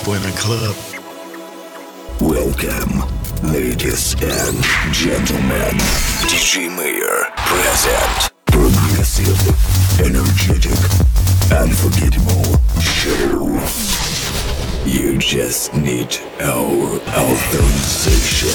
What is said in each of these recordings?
people in club. Welcome, ladies and gentlemen. DJ Mayor present. Progressive, energetic, unforgettable show. You just need our authorization.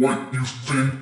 What you think?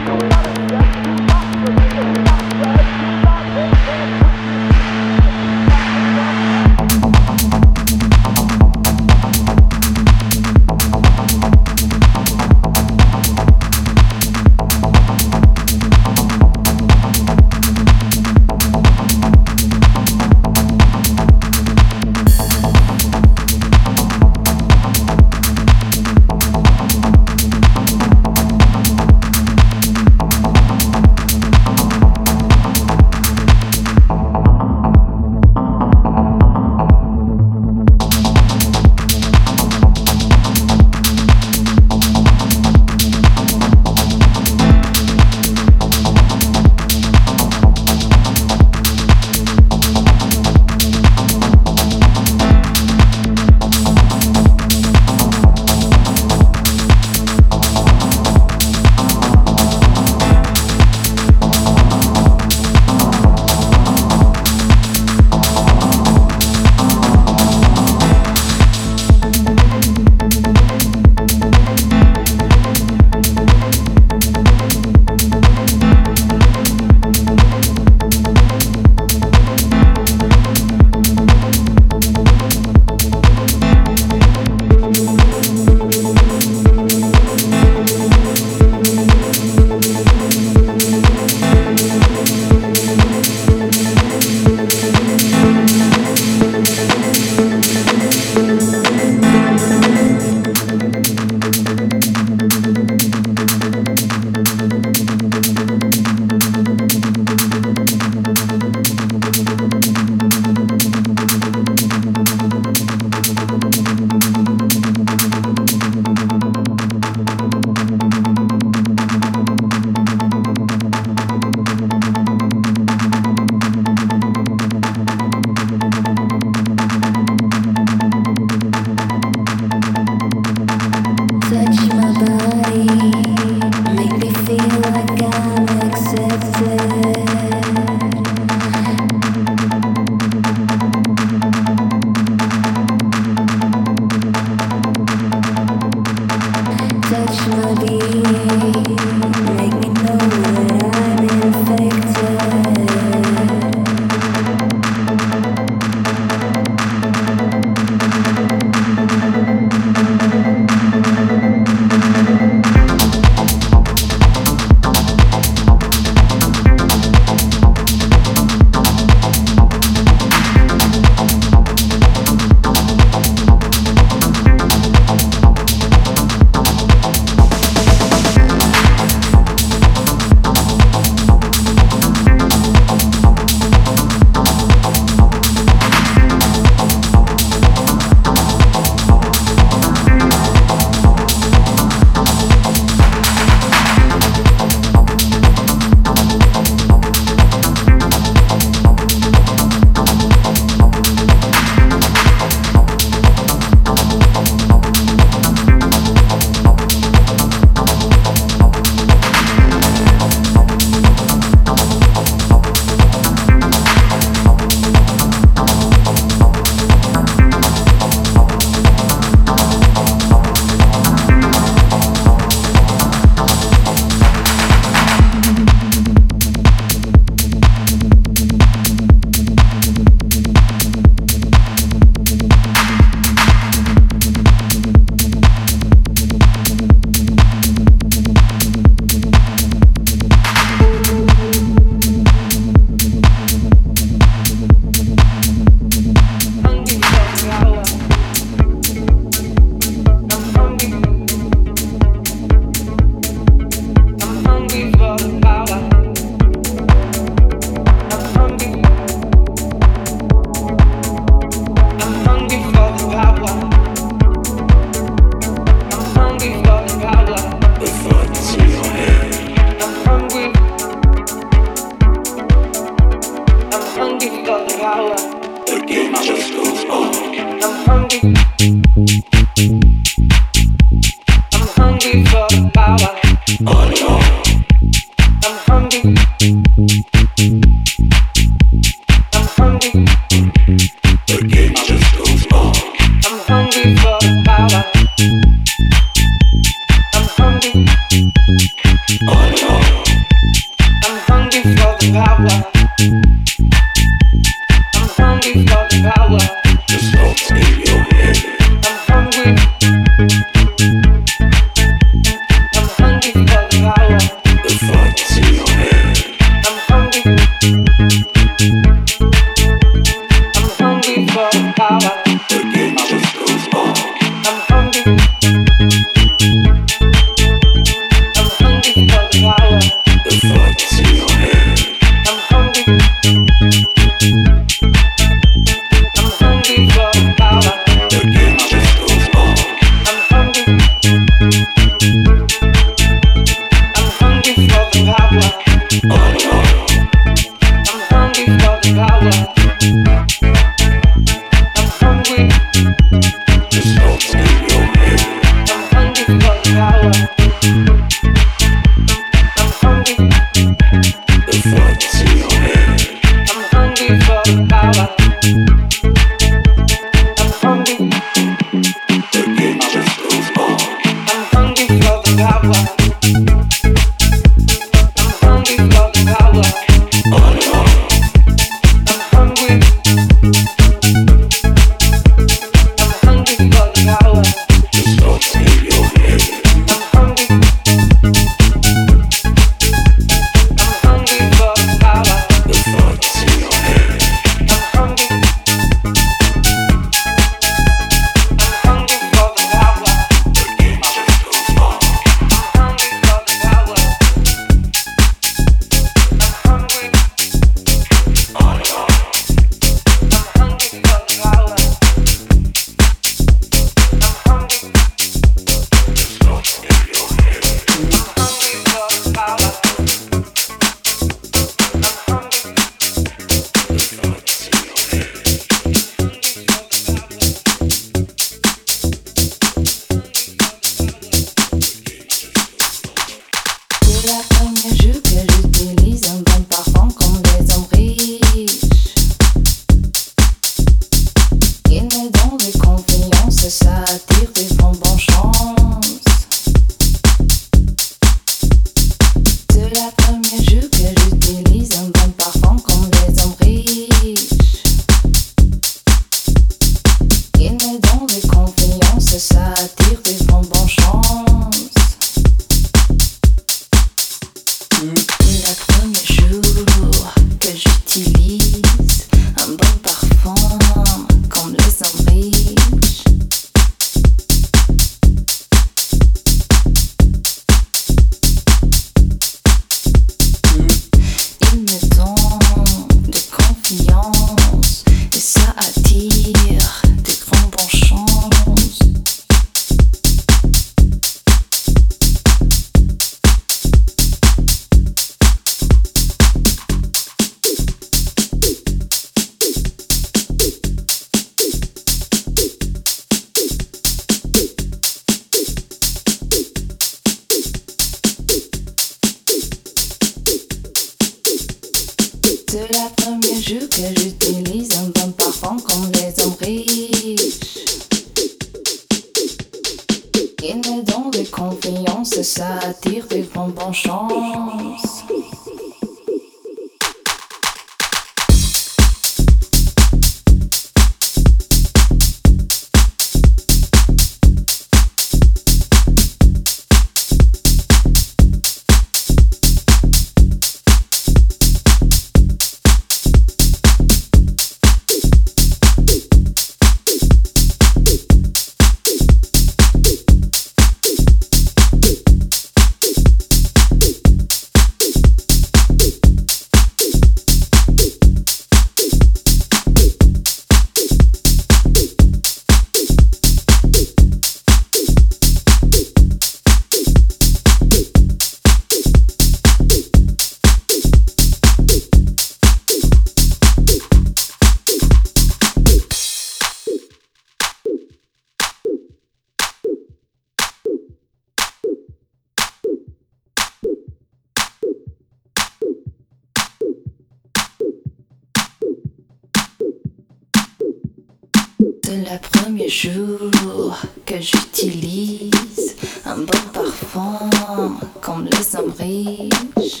de le premier jour que j'utilise un bon parfum comme les hommes riches.